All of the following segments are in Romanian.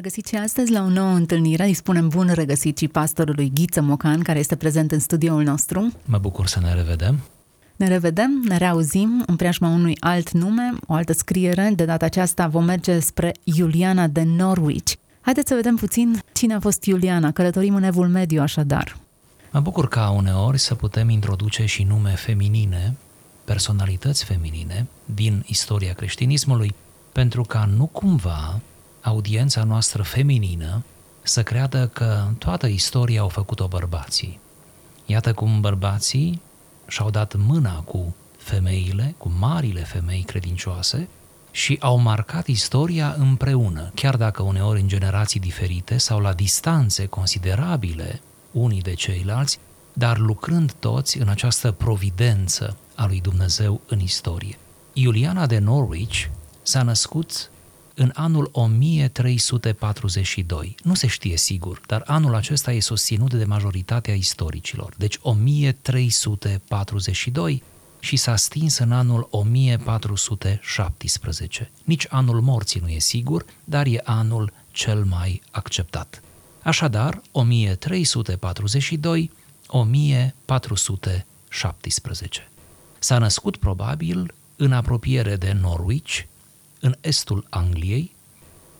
regăsit și astăzi la o nouă întâlnire. Îi spunem bun regăsit și pastorului Ghiță Mocan, care este prezent în studioul nostru. Mă bucur să ne revedem. Ne revedem, ne reauzim în preajma unui alt nume, o altă scriere. De data aceasta vom merge spre Iuliana de Norwich. Haideți să vedem puțin cine a fost Iuliana. Călătorim în evul mediu, așadar. Mă bucur ca uneori să putem introduce și nume feminine, personalități feminine din istoria creștinismului, pentru ca nu cumva audiența noastră feminină să creadă că toată istoria au făcut-o bărbații. Iată cum bărbații și-au dat mâna cu femeile, cu marile femei credincioase și au marcat istoria împreună, chiar dacă uneori în generații diferite sau la distanțe considerabile unii de ceilalți, dar lucrând toți în această providență a lui Dumnezeu în istorie. Iuliana de Norwich s-a născut în anul 1342. Nu se știe sigur, dar anul acesta e susținut de majoritatea istoricilor. Deci 1342 și s-a stins în anul 1417. Nici anul morții nu e sigur, dar e anul cel mai acceptat. Așadar, 1342 1417. S-a născut probabil în apropiere de Norwich, în estul Angliei,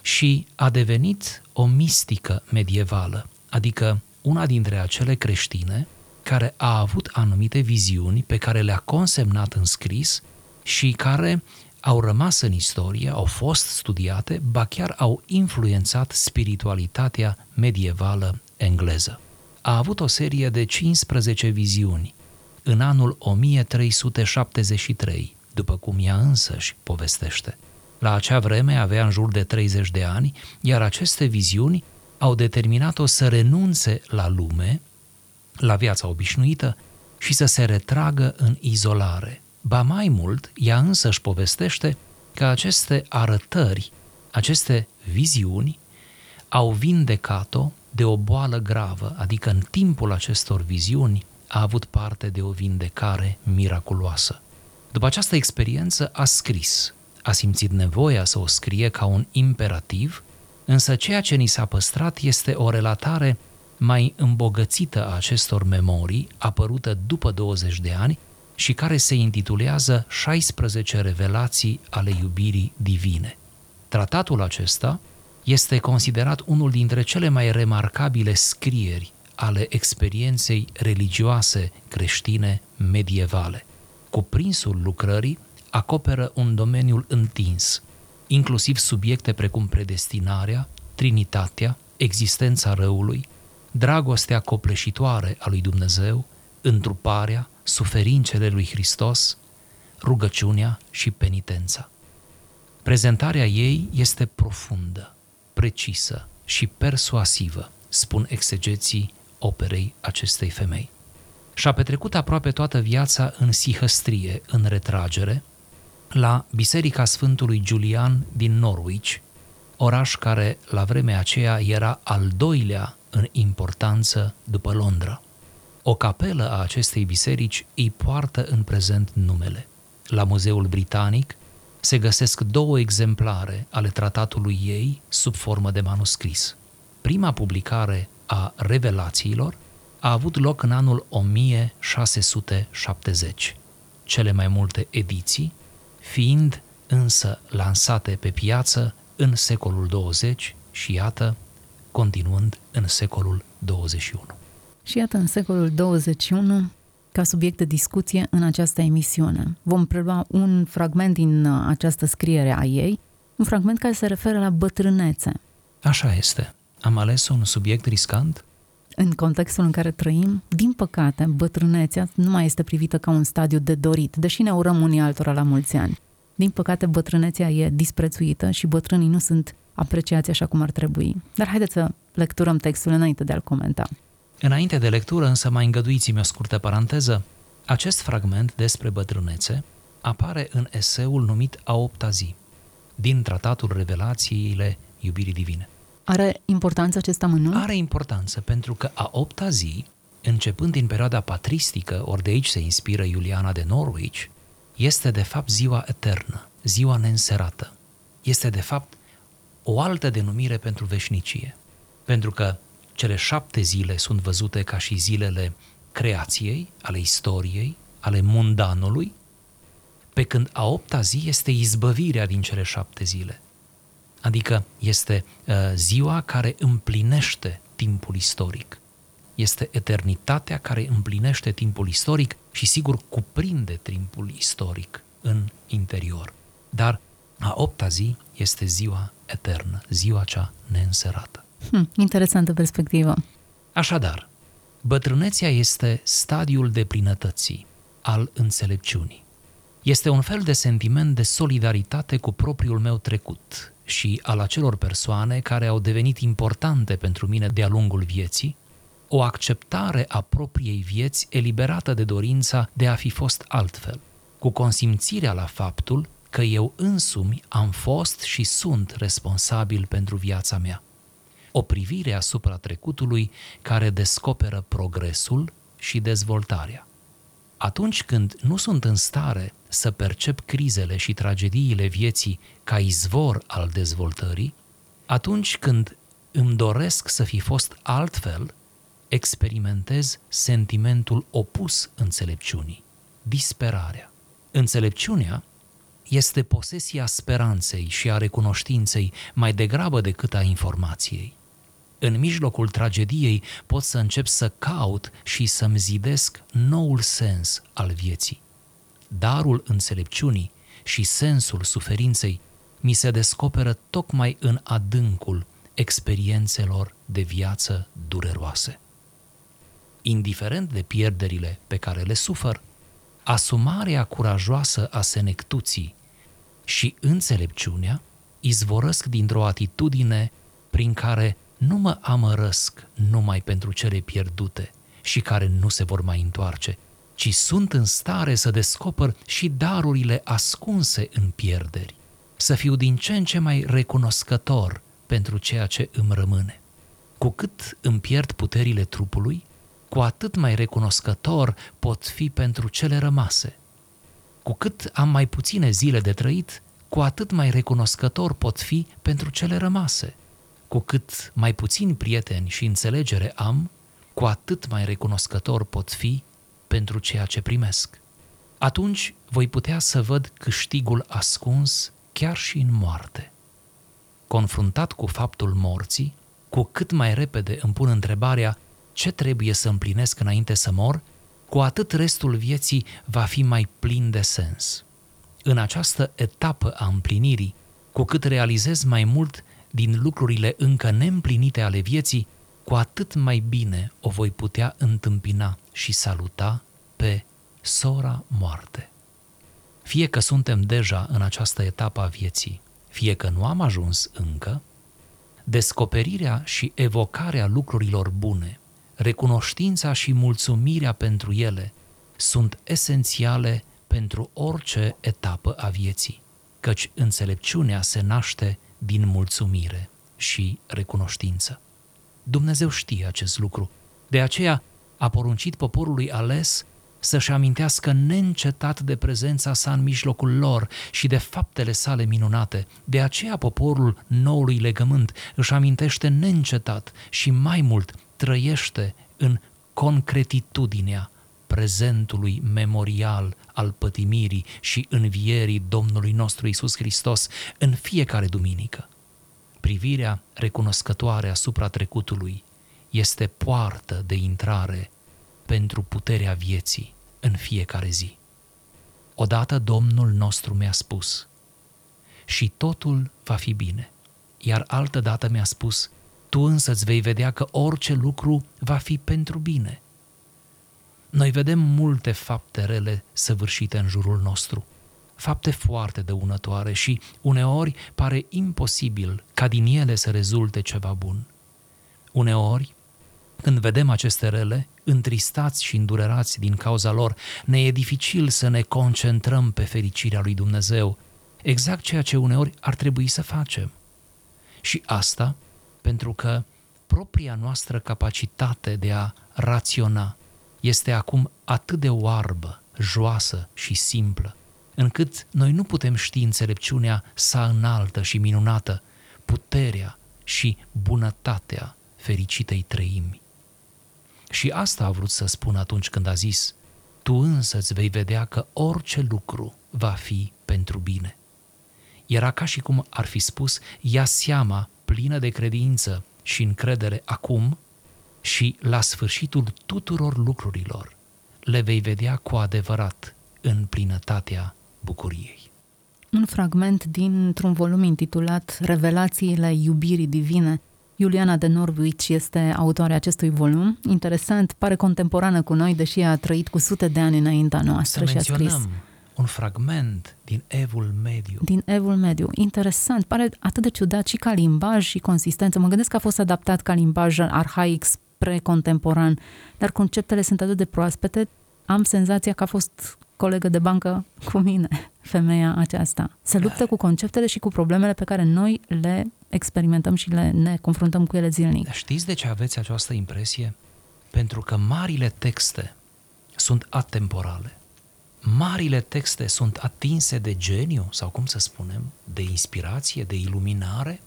și a devenit o mistică medievală, adică una dintre acele creștine care a avut anumite viziuni pe care le-a consemnat în scris și care au rămas în istorie, au fost studiate, ba chiar au influențat spiritualitatea medievală engleză. A avut o serie de 15 viziuni în anul 1373, după cum ea însăși povestește. La acea vreme avea în jur de 30 de ani, iar aceste viziuni au determinat-o să renunțe la lume, la viața obișnuită și să se retragă în izolare. Ba mai mult, ea însă își povestește că aceste arătări, aceste viziuni, au vindecat-o de o boală gravă, adică în timpul acestor viziuni a avut parte de o vindecare miraculoasă. După această experiență a scris, a simțit nevoia să o scrie ca un imperativ, însă ceea ce ni s-a păstrat este o relatare mai îmbogățită a acestor memorii, apărută după 20 de ani și care se intitulează 16 revelații ale iubirii divine. Tratatul acesta este considerat unul dintre cele mai remarcabile scrieri ale experienței religioase creștine medievale. Cuprinsul lucrării acoperă un domeniul întins, inclusiv subiecte precum predestinarea, trinitatea, existența răului, dragostea copleșitoare a lui Dumnezeu, întruparea, suferințele lui Hristos, rugăciunea și penitența. Prezentarea ei este profundă, precisă și persuasivă, spun exegeții operei acestei femei. Și-a petrecut aproape toată viața în sihăstrie, în retragere, la Biserica Sfântului Giulian din Norwich, oraș care la vremea aceea era al doilea în importanță după Londra. O capelă a acestei biserici îi poartă în prezent numele. La Muzeul Britanic se găsesc două exemplare ale tratatului ei sub formă de manuscris. Prima publicare a revelațiilor a avut loc în anul 1670. Cele mai multe ediții fiind însă lansate pe piață în secolul 20 și iată, continuând în secolul 21. Și iată, în secolul 21, ca subiect de discuție în această emisiune. Vom prelua un fragment din uh, această scriere a ei, un fragment care se referă la bătrânețe. Așa este. Am ales un subiect riscant? În contextul în care trăim, din păcate, bătrânețea nu mai este privită ca un stadiu de dorit, deși ne urăm unii altora la mulți ani. Din păcate, bătrânețea e disprețuită și bătrânii nu sunt apreciați așa cum ar trebui. Dar haideți să lecturăm textul înainte de a-l comenta. Înainte de lectură, însă mai îngăduiți-mi o scurtă paranteză. Acest fragment despre bătrânețe apare în eseul numit A opta zi, din tratatul Revelațiile iubirii divine. Are importanță acest amănunt? Are importanță pentru că a opta zi, începând din perioada patristică, ori de aici se inspiră Iuliana de Norwich, este de fapt ziua eternă, ziua neînserată. Este de fapt o altă denumire pentru veșnicie. Pentru că cele șapte zile sunt văzute ca și zilele creației, ale istoriei, ale mundanului, pe când a opta zi este izbăvirea din cele șapte zile. Adică este uh, ziua care împlinește timpul istoric. Este eternitatea care împlinește timpul istoric și sigur cuprinde timpul istoric în interior. Dar a opta zi este ziua eternă, ziua cea neînserată. Hm, interesantă perspectivă. Așadar, bătrânețea este stadiul de plinătății al înțelepciunii. Este un fel de sentiment de solidaritate cu propriul meu trecut și al acelor persoane care au devenit importante pentru mine de-a lungul vieții, o acceptare a propriei vieți eliberată de dorința de a fi fost altfel, cu consimțirea la faptul că eu însumi am fost și sunt responsabil pentru viața mea. O privire asupra trecutului care descoperă progresul și dezvoltarea. Atunci când nu sunt în stare să percep crizele și tragediile vieții ca izvor al dezvoltării, atunci când îmi doresc să fi fost altfel, experimentez sentimentul opus înțelepciunii, disperarea. Înțelepciunea este posesia speranței și a recunoștinței mai degrabă decât a informației. În mijlocul tragediei pot să încep să caut și să-mi zidesc noul sens al vieții. Darul înțelepciunii și sensul suferinței mi se descoperă tocmai în adâncul experiențelor de viață dureroase. Indiferent de pierderile pe care le sufăr, asumarea curajoasă a senectuții și înțelepciunea izvorăsc dintr-o atitudine prin care nu mă amărăsc numai pentru cele pierdute și care nu se vor mai întoarce, ci sunt în stare să descoper și darurile ascunse în pierderi, să fiu din ce în ce mai recunoscător pentru ceea ce îmi rămâne. Cu cât îmi pierd puterile trupului, cu atât mai recunoscător pot fi pentru cele rămase. Cu cât am mai puține zile de trăit, cu atât mai recunoscător pot fi pentru cele rămase. Cu cât mai puțini prieteni și înțelegere am, cu atât mai recunoscător pot fi pentru ceea ce primesc. Atunci voi putea să văd câștigul ascuns chiar și în moarte. Confruntat cu faptul morții, cu cât mai repede îmi pun întrebarea ce trebuie să împlinesc înainte să mor, cu atât restul vieții va fi mai plin de sens. În această etapă a împlinirii, cu cât realizez mai mult din lucrurile încă neîmplinite ale vieții, cu atât mai bine o voi putea întâmpina și saluta pe sora moarte. Fie că suntem deja în această etapă a vieții, fie că nu am ajuns încă, descoperirea și evocarea lucrurilor bune, recunoștința și mulțumirea pentru ele sunt esențiale pentru orice etapă a vieții, căci înțelepciunea se naște din mulțumire și recunoștință. Dumnezeu știe acest lucru. De aceea a poruncit poporului ales să-și amintească neîncetat de prezența sa în mijlocul lor și de faptele sale minunate. De aceea poporul noului legământ își amintește neîncetat și mai mult trăiește în concretitudinea prezentului memorial al pătimirii și învierii Domnului nostru Isus Hristos în fiecare duminică. Privirea recunoscătoare asupra trecutului este poartă de intrare pentru puterea vieții în fiecare zi. Odată Domnul nostru mi-a spus, și totul va fi bine. Iar altă dată mi-a spus, tu însă îți vei vedea că orice lucru va fi pentru bine. Noi vedem multe fapte rele săvârșite în jurul nostru, fapte foarte dăunătoare și uneori pare imposibil ca din ele să rezulte ceva bun. Uneori Când vedem aceste rele, întristați și îndurerați din cauza lor, ne e dificil să ne concentrăm pe fericirea lui Dumnezeu, exact ceea ce uneori ar trebui să facem. Și asta pentru că propria noastră capacitate de a raționa este acum atât de oarbă, joasă și simplă, încât noi nu putem ști înțelepciunea sa înaltă și minunată, puterea și bunătatea fericitei trăimi. Și asta a vrut să spun atunci când a zis, tu însă îți vei vedea că orice lucru va fi pentru bine. Era ca și cum ar fi spus, ia seama plină de credință și încredere acum și la sfârșitul tuturor lucrurilor le vei vedea cu adevărat în plinătatea bucuriei. Un fragment dintr-un volum intitulat Revelațiile iubirii divine. Iuliana de Norwich este autoarea acestui volum. Interesant, pare contemporană cu noi, deși a trăit cu sute de ani înaintea noastră Să și a scris. un fragment din Evul Mediu. Din Evul Mediu. Interesant, pare atât de ciudat și ca limbaj și consistență. Mă gândesc că a fost adaptat ca limbaj arhaic spre contemporan, dar conceptele sunt atât de proaspete, am senzația că a fost colegă de bancă cu mine, femeia aceasta. Se luptă cu conceptele și cu problemele pe care noi le experimentăm și le, ne confruntăm cu ele zilnic. Dar știți de ce aveți această impresie? Pentru că marile texte sunt atemporale. Marile texte sunt atinse de geniu, sau cum să spunem, de inspirație, de iluminare.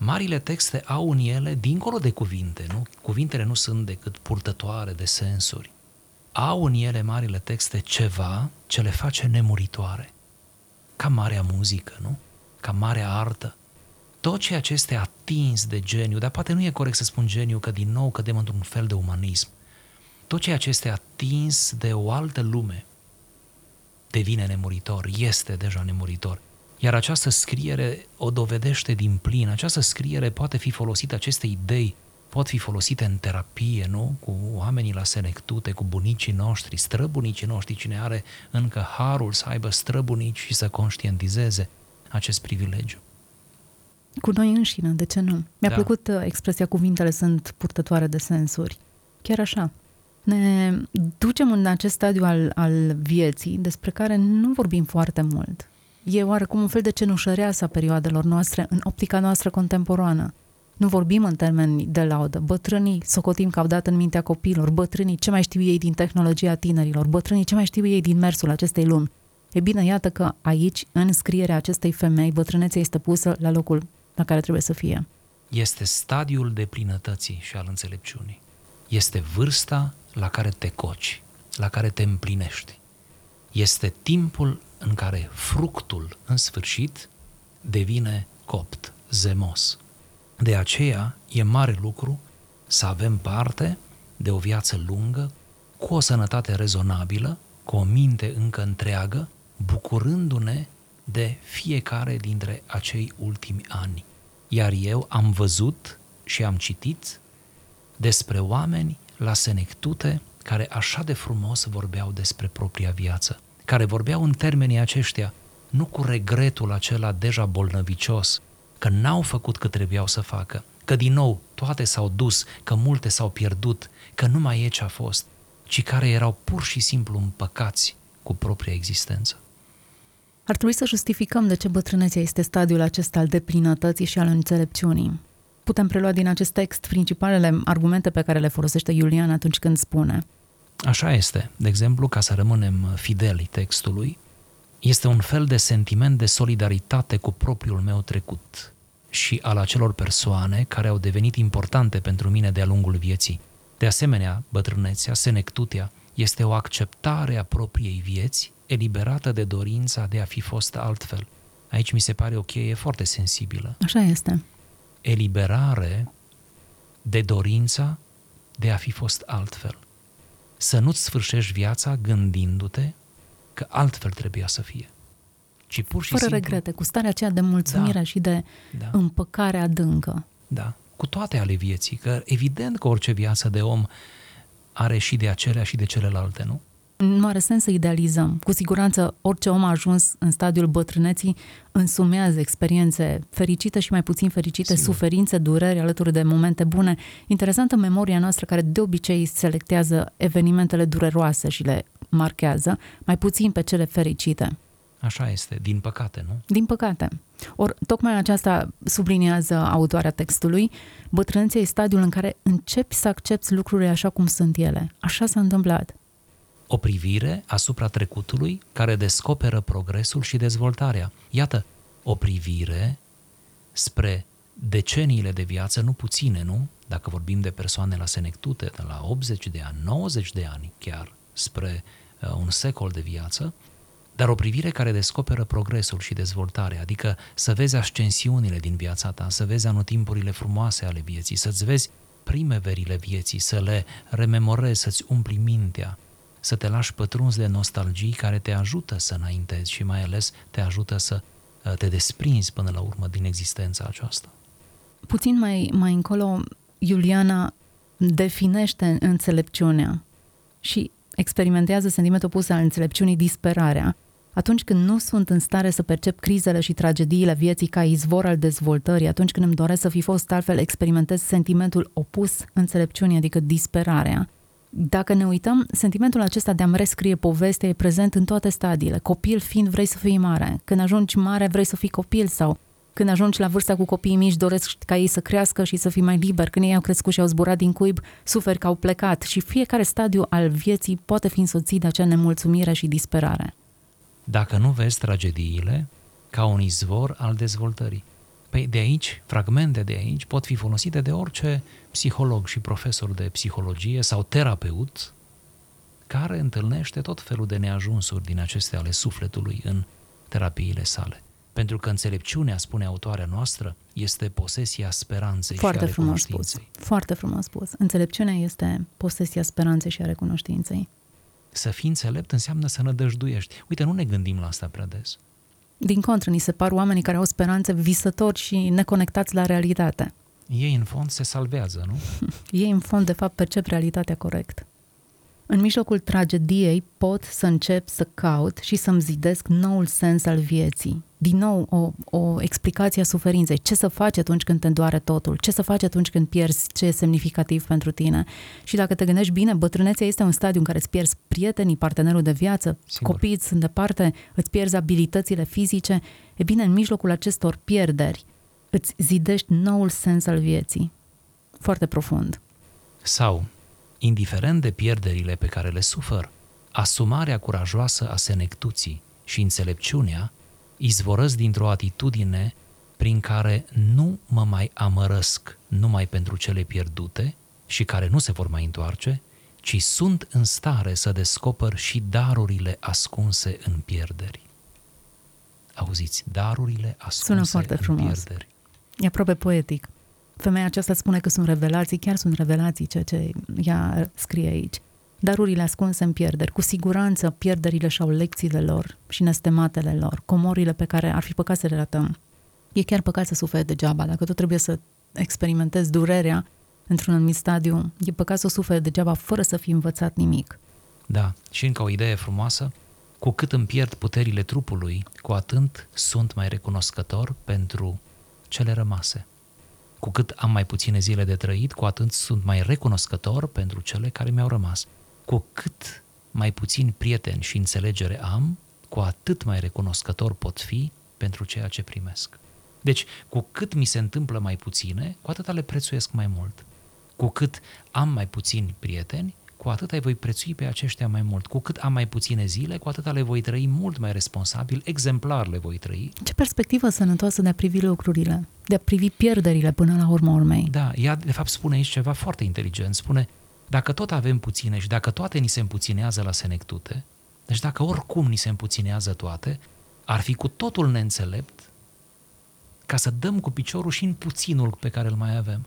Marile texte au în ele, dincolo de cuvinte, nu? Cuvintele nu sunt decât purtătoare de sensuri au în ele marile texte ceva ce le face nemuritoare. Ca marea muzică, nu? Ca marea artă. Tot ceea ce este atins de geniu, dar poate nu e corect să spun geniu, că din nou cădem într-un fel de umanism. Tot ceea ce este atins de o altă lume devine nemuritor, este deja nemuritor. Iar această scriere o dovedește din plin. Această scriere poate fi folosită, aceste idei pot fi folosite în terapie, nu? Cu oamenii la senectute, cu bunicii noștri, străbunicii noștri, cine are încă harul să aibă străbunici și să conștientizeze acest privilegiu. Cu noi înșine, de ce nu? Mi-a da. plăcut uh, expresia cuvintele sunt purtătoare de sensuri. Chiar așa. Ne ducem în acest stadiu al, al vieții despre care nu vorbim foarte mult. E oarecum un fel de cenușăreasă a perioadelor noastre în optica noastră contemporană. Nu vorbim în termeni de laudă. Bătrânii socotim că au dat în mintea copiilor, bătrânii ce mai știu ei din tehnologia tinerilor, bătrânii ce mai știu ei din mersul acestei lumi. E bine, iată că aici, în scrierea acestei femei, bătrânețea este pusă la locul la care trebuie să fie. Este stadiul de plinătății și al înțelepciunii. Este vârsta la care te coci, la care te împlinești. Este timpul în care fructul, în sfârșit, devine copt, zemos, de aceea e mare lucru să avem parte de o viață lungă, cu o sănătate rezonabilă, cu o minte încă întreagă, bucurându-ne de fiecare dintre acei ultimi ani. Iar eu am văzut și am citit despre oameni la senectute care așa de frumos vorbeau despre propria viață, care vorbeau în termenii aceștia, nu cu regretul acela deja bolnăvicios, că n-au făcut cât trebuiau să facă, că din nou toate s-au dus, că multe s-au pierdut, că nu mai e ce a fost, ci care erau pur și simplu împăcați cu propria existență. Ar trebui să justificăm de ce bătrânețea este stadiul acesta al deplinătății și al înțelepciunii. Putem prelua din acest text principalele argumente pe care le folosește Iulian atunci când spune Așa este. De exemplu, ca să rămânem fideli textului, este un fel de sentiment de solidaritate cu propriul meu trecut și al acelor persoane care au devenit importante pentru mine de-a lungul vieții. De asemenea, bătrânețea, senectutea, este o acceptare a propriei vieți, eliberată de dorința de a fi fost altfel. Aici mi se pare o cheie foarte sensibilă. Așa este. Eliberare de dorința de a fi fost altfel. Să nu-ți sfârșești viața gândindu-te că altfel trebuia să fie. Ci pur și Fără simplu, regrete, cu starea aceea de mulțumire da, și de da. împăcare adâncă. Da, cu toate ale vieții, că evident că orice viață de om are și de acelea și de celelalte, nu? Nu are sens să idealizăm. Cu siguranță, orice om a ajuns în stadiul bătrâneții însumează experiențe fericite și mai puțin fericite, Sigur. suferințe, dureri alături de momente bune. Interesantă memoria noastră care de obicei selectează evenimentele dureroase și le marchează, mai puțin pe cele fericite. Așa este, din păcate, nu? Din păcate. Ori tocmai aceasta subliniază autoarea textului. Bătrâneția e stadiul în care începi să accepti lucrurile așa cum sunt ele. Așa s-a întâmplat. O privire asupra trecutului care descoperă progresul și dezvoltarea. Iată, o privire spre deceniile de viață, nu puține, nu? Dacă vorbim de persoane la senectute, de la 80 de ani, 90 de ani chiar, spre uh, un secol de viață, dar o privire care descoperă progresul și dezvoltarea, adică să vezi ascensiunile din viața ta, să vezi anotimpurile frumoase ale vieții, să-ți vezi primeverile vieții, să le rememorezi, să-ți umpli mintea, să te lași pătruns de nostalgii care te ajută să înaintezi și mai ales te ajută să uh, te desprinzi până la urmă din existența aceasta. Puțin mai, mai încolo, Iuliana definește înțelepciunea și experimentează sentimentul opus al înțelepciunii, disperarea. Atunci când nu sunt în stare să percep crizele și tragediile vieții ca izvor al dezvoltării, atunci când îmi doresc să fi fost altfel, experimentez sentimentul opus înțelepciunii, adică disperarea. Dacă ne uităm, sentimentul acesta de a-mi rescrie povestea e prezent în toate stadiile. Copil fiind vrei să fii mare, când ajungi mare vrei să fii copil sau când ajungi la vârsta cu copiii mici, doresc ca ei să crească și să fii mai liber. Când ei au crescut și au zburat din cuib, suferi că au plecat. Și fiecare stadiu al vieții poate fi însoțit de acea nemulțumire și disperare. Dacă nu vezi tragediile ca un izvor al dezvoltării. Păi de aici, fragmente de aici, pot fi folosite de orice psiholog și profesor de psihologie sau terapeut care întâlnește tot felul de neajunsuri din acestea ale sufletului în terapiile sale. Pentru că înțelepciunea, spune autoarea noastră, este posesia speranței Foarte și a frumos spus. recunoștinței. Foarte frumos spus. Înțelepciunea este posesia speranței și a recunoștinței. Să fii înțelept înseamnă să nădăjduiești. Uite, nu ne gândim la asta prea des. Din contră, ni se par oamenii care au speranțe visători și neconectați la realitate. Ei, în fond, se salvează, nu? Ei, în fond, de fapt, percep realitatea corect. În mijlocul tragediei pot să încep să caut și să-mi zidesc noul sens al vieții. Din nou, o, o explicație a suferinței. Ce să faci atunci când te doare totul? Ce să faci atunci când pierzi ce e semnificativ pentru tine? Și dacă te gândești bine, bătrânețea este un stadiu în care îți pierzi prietenii, partenerul de viață, Sigur. copiii îți sunt departe, îți pierzi abilitățile fizice. E bine, în mijlocul acestor pierderi, îți zidești noul sens al vieții. Foarte profund. Sau, indiferent de pierderile pe care le sufăr, asumarea curajoasă a senectuții și înțelepciunea izvorăsc dintr-o atitudine prin care nu mă mai amărăsc numai pentru cele pierdute și care nu se vor mai întoarce, ci sunt în stare să descoper și darurile ascunse în pierderi. Auziți, darurile ascunse Sună foarte în frumos. pierderi. E aproape poetic. Femeia aceasta spune că sunt revelații, chiar sunt revelații ceea ce ea scrie aici. Darurile ascunse în pierderi. Cu siguranță pierderile și-au lecțiile lor și nestematele lor, comorile pe care ar fi păcat să le ratăm. E chiar păcat să suferi degeaba. Dacă tu trebuie să experimentezi durerea într-un anumit stadiu, e păcat să o suferi degeaba fără să fi învățat nimic. Da, și încă o idee frumoasă, cu cât îmi pierd puterile trupului, cu atât sunt mai recunoscător pentru cele rămase. Cu cât am mai puține zile de trăit, cu atât sunt mai recunoscător pentru cele care mi-au rămas. Cu cât mai puțini prieteni și înțelegere am, cu atât mai recunoscător pot fi pentru ceea ce primesc. Deci, cu cât mi se întâmplă mai puține, cu atât le prețuiesc mai mult. Cu cât am mai puțini prieteni, cu atât îi voi prețui pe aceștia mai mult. Cu cât am mai puține zile, cu atât le voi trăi mult mai responsabil, exemplar le voi trăi. Ce perspectivă sănătoasă de a privi lucrurile, de a privi pierderile până la urma urmei. Da, ea de fapt spune aici ceva foarte inteligent. Spune, dacă tot avem puține și dacă toate ni se împuținează la senectute, deci dacă oricum ni se împuținează toate, ar fi cu totul neînțelept ca să dăm cu piciorul și în puținul pe care îl mai avem.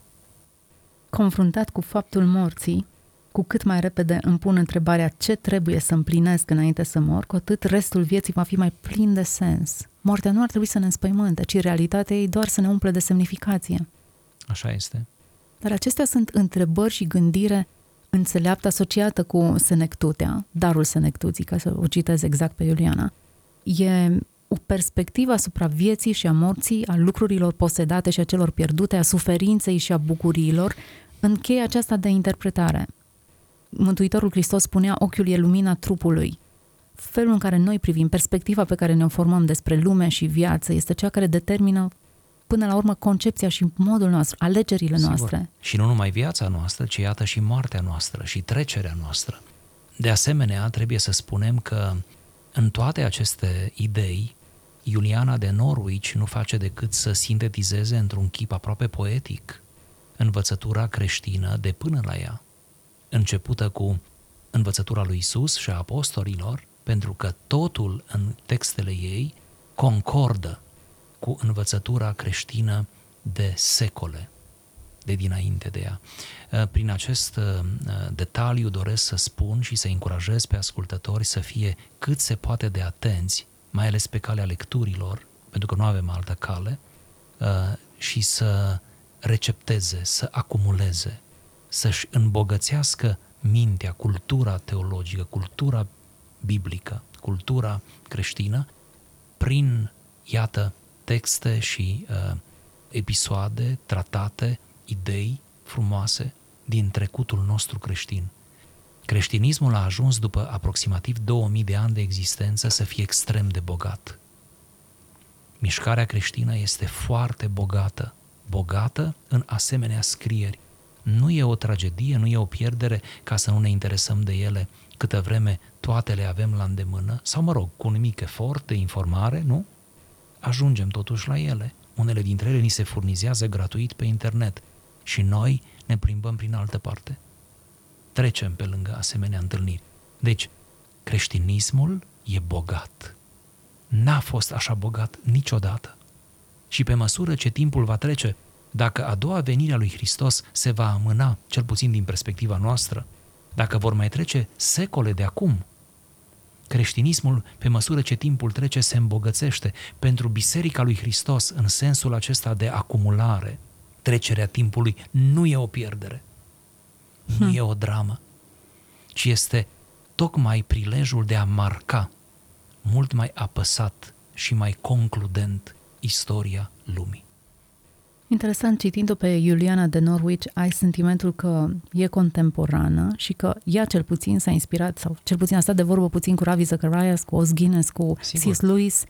confruntat cu faptul morții, cu cât mai repede îmi pun întrebarea ce trebuie să împlinesc înainte să mor, cu atât restul vieții va fi mai plin de sens. Moartea nu ar trebui să ne înspăimânte, ci realitatea ei doar să ne umple de semnificație. Așa este. Dar acestea sunt întrebări și gândire înțeleaptă asociată cu senectutea, darul senectuții, ca să o citez exact pe Iuliana, e o perspectivă asupra vieții și a morții, a lucrurilor posedate și a celor pierdute, a suferinței și a bucuriilor, în cheia aceasta de interpretare. Mântuitorul Hristos spunea, ochiul e lumina trupului. Felul în care noi privim, perspectiva pe care ne-o formăm despre lume și viață, este cea care determină până la urmă concepția și modul nostru, alegerile Sigur. noastre. Și nu numai viața noastră, ci iată și moartea noastră și trecerea noastră. De asemenea, trebuie să spunem că în toate aceste idei, Iuliana de Norwich nu face decât să sintetizeze într-un chip aproape poetic învățătura creștină de până la ea, începută cu învățătura lui Isus și a apostolilor, pentru că totul în textele ei concordă cu învățătura creștină de secole, de dinainte de ea. Prin acest uh, detaliu doresc să spun și să încurajez pe ascultători să fie cât se poate de atenți, mai ales pe calea lecturilor, pentru că nu avem altă cale, uh, și să recepteze, să acumuleze, să-și îmbogățească mintea, cultura teologică, cultura biblică, cultura creștină, prin, iată, texte și uh, episoade, tratate, idei frumoase din trecutul nostru creștin. Creștinismul a ajuns după aproximativ 2000 de ani de existență să fie extrem de bogat. Mișcarea creștină este foarte bogată, bogată în asemenea scrieri. Nu e o tragedie, nu e o pierdere ca să nu ne interesăm de ele câtă vreme toate le avem la îndemână, sau mă rog, cu un mic efort de informare, nu? Ajungem totuși la ele. Unele dintre ele ni se furnizează gratuit pe internet și noi ne plimbăm prin altă parte. Trecem pe lângă asemenea întâlniri. Deci, creștinismul e bogat. N-a fost așa bogat niciodată. Și pe măsură ce timpul va trece, dacă a doua venire a lui Hristos se va amâna, cel puțin din perspectiva noastră, dacă vor mai trece secole de acum, creștinismul, pe măsură ce timpul trece, se îmbogățește pentru Biserica lui Hristos în sensul acesta de acumulare. Trecerea timpului nu e o pierdere, nu hmm. e o dramă, ci este tocmai prilejul de a marca mult mai apăsat și mai concludent istoria lumii. Interesant, citind-o pe Iuliana de Norwich, ai sentimentul că e contemporană și că ea cel puțin s-a inspirat, sau cel puțin a stat de vorbă puțin cu Ravi Zacharias, cu Os Guinness, cu C.S. Lewis,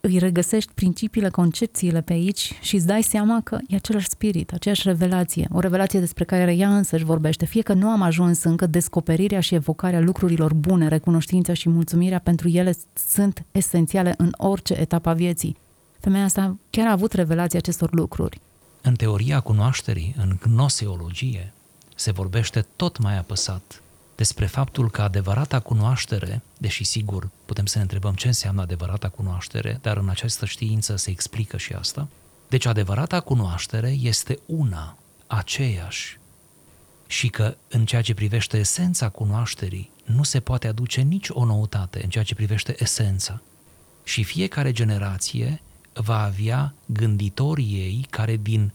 îi regăsești principiile, concepțiile pe aici și îți dai seama că e același spirit, aceeași revelație, o revelație despre care ea însă își vorbește. Fie că nu am ajuns încă, descoperirea și evocarea lucrurilor bune, recunoștința și mulțumirea pentru ele sunt esențiale în orice etapă a vieții. Femeia asta chiar a avut revelația acestor lucruri. În teoria cunoașterii, în gnoseologie, se vorbește tot mai apăsat despre faptul că adevărata cunoaștere, deși sigur putem să ne întrebăm ce înseamnă adevărata cunoaștere, dar în această știință se explică și asta, deci adevărata cunoaștere este una, aceeași, și că în ceea ce privește esența cunoașterii nu se poate aduce nici o noutate în ceea ce privește esența. Și fiecare generație va avea gânditorii ei care din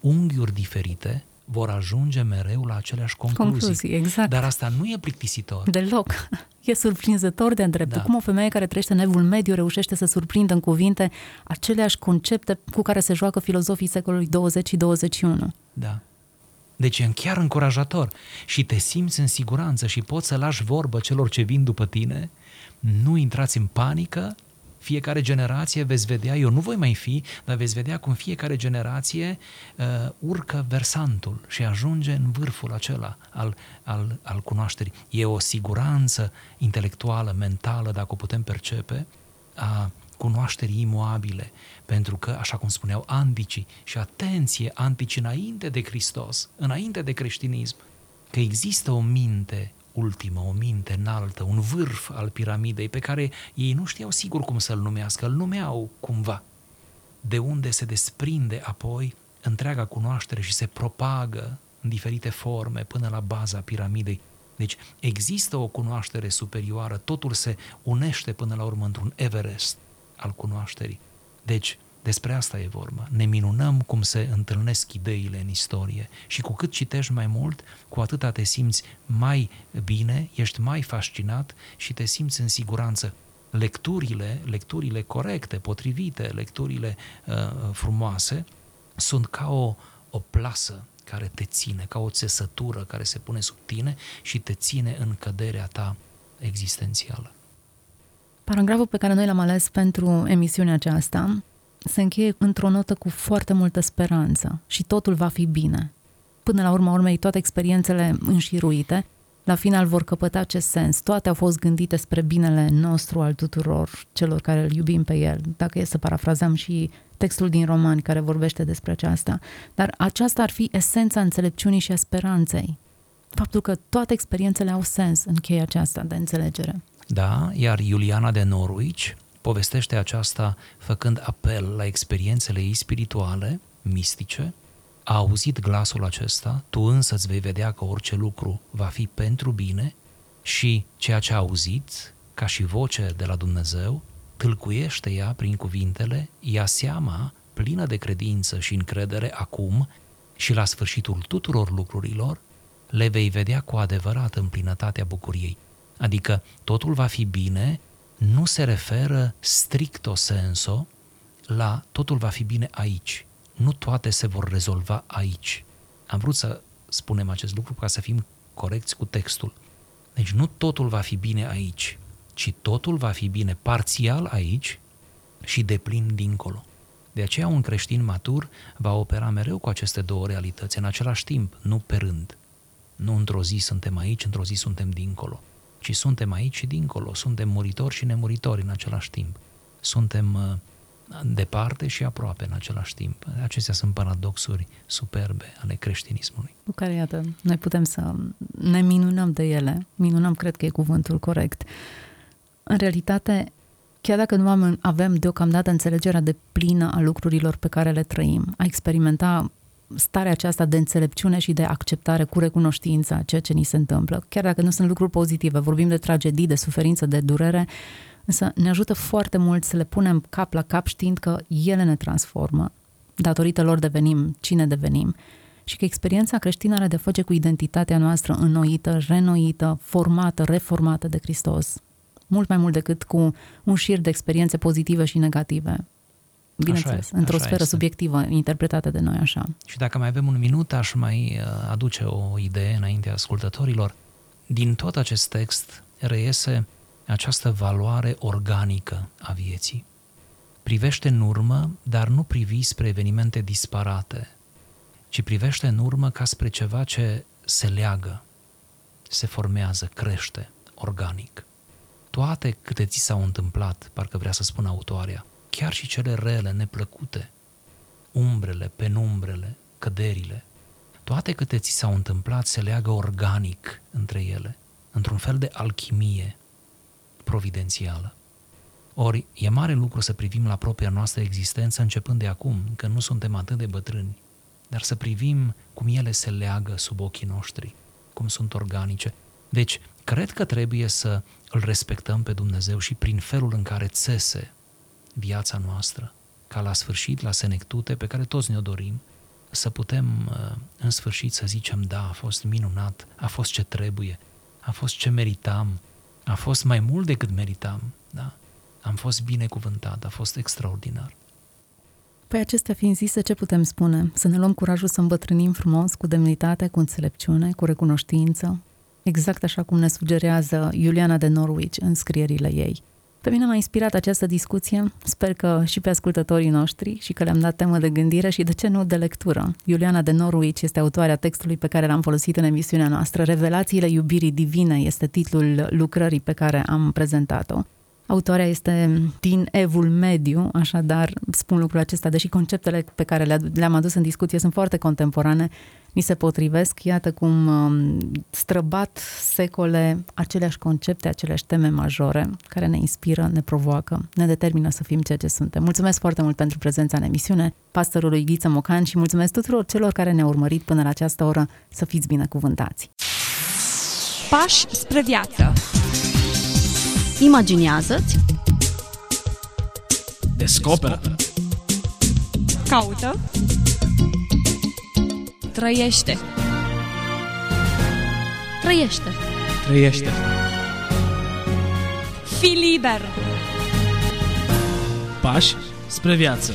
unghiuri diferite vor ajunge mereu la aceleași concluzii. Concluzii, exact. Dar asta nu e plictisitor. Deloc. E surprinzător de îndrept. Da. Cum o femeie care trăiește în evul mediu reușește să surprindă în cuvinte aceleași concepte cu care se joacă filozofii secolului 20 și 21. Da. Deci e chiar încurajator și te simți în siguranță și poți să lași vorbă celor ce vin după tine, nu intrați în panică, fiecare generație veți vedea, eu nu voi mai fi, dar veți vedea cum fiecare generație uh, urcă versantul și ajunge în vârful acela al, al, al cunoașterii. E o siguranță intelectuală, mentală, dacă o putem percepe, a cunoașterii imoabile, pentru că, așa cum spuneau anticii, și atenție, antici înainte de Hristos, înainte de creștinism, că există o minte ultimă, o minte înaltă, un vârf al piramidei pe care ei nu știau sigur cum să-l numească, îl numeau cumva. De unde se desprinde apoi întreaga cunoaștere și se propagă în diferite forme până la baza piramidei. Deci există o cunoaștere superioară, totul se unește până la urmă într-un Everest al cunoașterii. Deci Despre asta e vorba. Ne minunăm cum se întâlnesc ideile în istorie și cu cât citești mai mult, cu atâta te simți mai bine, ești mai fascinat și te simți în siguranță. Lecturile, lecturile corecte, potrivite, lecturile uh, frumoase, sunt ca o, o plasă care te ține, ca o țesătură care se pune sub tine și te ține în căderea ta existențială. Paragraful pe care noi l-am ales pentru emisiunea aceasta se încheie într-o notă cu foarte multă speranță și totul va fi bine. Până la urma urmei, toate experiențele înșiruite, la final vor căpăta acest sens. Toate au fost gândite spre binele nostru al tuturor celor care îl iubim pe el, dacă e să parafrazăm și textul din romani care vorbește despre aceasta. Dar aceasta ar fi esența înțelepciunii și a speranței. Faptul că toate experiențele au sens în cheia aceasta de înțelegere. Da, iar Iuliana de Norwich povestește aceasta făcând apel la experiențele ei spirituale, mistice, a auzit glasul acesta, tu însă îți vei vedea că orice lucru va fi pentru bine și ceea ce a auzit, ca și voce de la Dumnezeu, tâlcuiește ea prin cuvintele, ia seama, plină de credință și încredere acum și la sfârșitul tuturor lucrurilor, le vei vedea cu adevărat în plinătatea bucuriei. Adică totul va fi bine nu se referă stricto senso la totul va fi bine aici. Nu toate se vor rezolva aici. Am vrut să spunem acest lucru ca să fim corecți cu textul. Deci nu totul va fi bine aici, ci totul va fi bine parțial aici și de plin dincolo. De aceea un creștin matur va opera mereu cu aceste două realități în același timp, nu pe rând. Nu într-o zi suntem aici, într-o zi suntem dincolo ci suntem aici și dincolo, suntem muritori și nemuritori în același timp. Suntem uh, departe și aproape în același timp. Acestea sunt paradoxuri superbe ale creștinismului. Cu care, iată, noi putem să ne minunăm de ele. Minunăm, cred că e cuvântul corect. În realitate, chiar dacă nu avem deocamdată înțelegerea de plină a lucrurilor pe care le trăim, a experimenta starea aceasta de înțelepciune și de acceptare cu recunoștința ceea ce ni se întâmplă. Chiar dacă nu sunt lucruri pozitive, vorbim de tragedii, de suferință, de durere, însă ne ajută foarte mult să le punem cap la cap știind că ele ne transformă, datorită lor devenim cine devenim și că experiența creștină are de face cu identitatea noastră înnoită, renoită, formată, reformată de Hristos. Mult mai mult decât cu un șir de experiențe pozitive și negative bineînțeles, așa într-o așa sferă este. subiectivă interpretată de noi așa. Și dacă mai avem un minut, aș mai uh, aduce o idee înaintea ascultătorilor. Din tot acest text reiese această valoare organică a vieții. Privește în urmă, dar nu privi spre evenimente disparate, ci privește în urmă ca spre ceva ce se leagă, se formează, crește, organic. Toate câte ți s-au întâmplat, parcă vrea să spun autoarea, chiar și cele rele, neplăcute, umbrele, penumbrele, căderile, toate câte ți s-au întâmplat se leagă organic între ele, într-un fel de alchimie providențială. Ori e mare lucru să privim la propria noastră existență începând de acum, că nu suntem atât de bătrâni, dar să privim cum ele se leagă sub ochii noștri, cum sunt organice. Deci, cred că trebuie să îl respectăm pe Dumnezeu și prin felul în care țese viața noastră, ca la sfârșit, la senectute, pe care toți ne-o dorim, să putem uh, în sfârșit să zicem, da, a fost minunat, a fost ce trebuie, a fost ce meritam, a fost mai mult decât meritam, da? Am fost binecuvântat, a fost extraordinar. Păi acestea fiind zise, ce putem spune? Să ne luăm curajul să îmbătrânim frumos, cu demnitate, cu înțelepciune, cu recunoștință, exact așa cum ne sugerează Iuliana de Norwich în scrierile ei – pe mine m-a inspirat această discuție, sper că și pe ascultătorii noștri și că le-am dat temă de gândire și de ce nu de lectură. Iuliana de Norwich este autoarea textului pe care l-am folosit în emisiunea noastră. Revelațiile iubirii divine este titlul lucrării pe care am prezentat-o. Autoarea este din evul mediu, așadar spun lucrul acesta, deși conceptele pe care le-am adus în discuție sunt foarte contemporane, mi se potrivesc. Iată cum um, străbat secole aceleași concepte, aceleași teme majore care ne inspiră, ne provoacă, ne determină să fim ceea ce suntem. Mulțumesc foarte mult pentru prezența în emisiune, pastorului Ghiță Mocan și mulțumesc tuturor celor care ne-au urmărit până la această oră. Să fiți binecuvântați! Pași spre viață Imaginează-ți Descoperă Caută. Trăiește. Trăiește. Trăiește. Fi liber. Pași spre viață.